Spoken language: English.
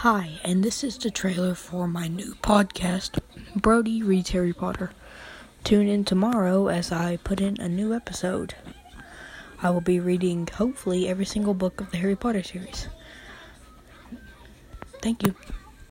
Hi, and this is the trailer for my new podcast, Brodie Reads Harry Potter. Tune in tomorrow as I put in a new episode. I will be reading, hopefully, every single book of the Harry Potter series. Thank you.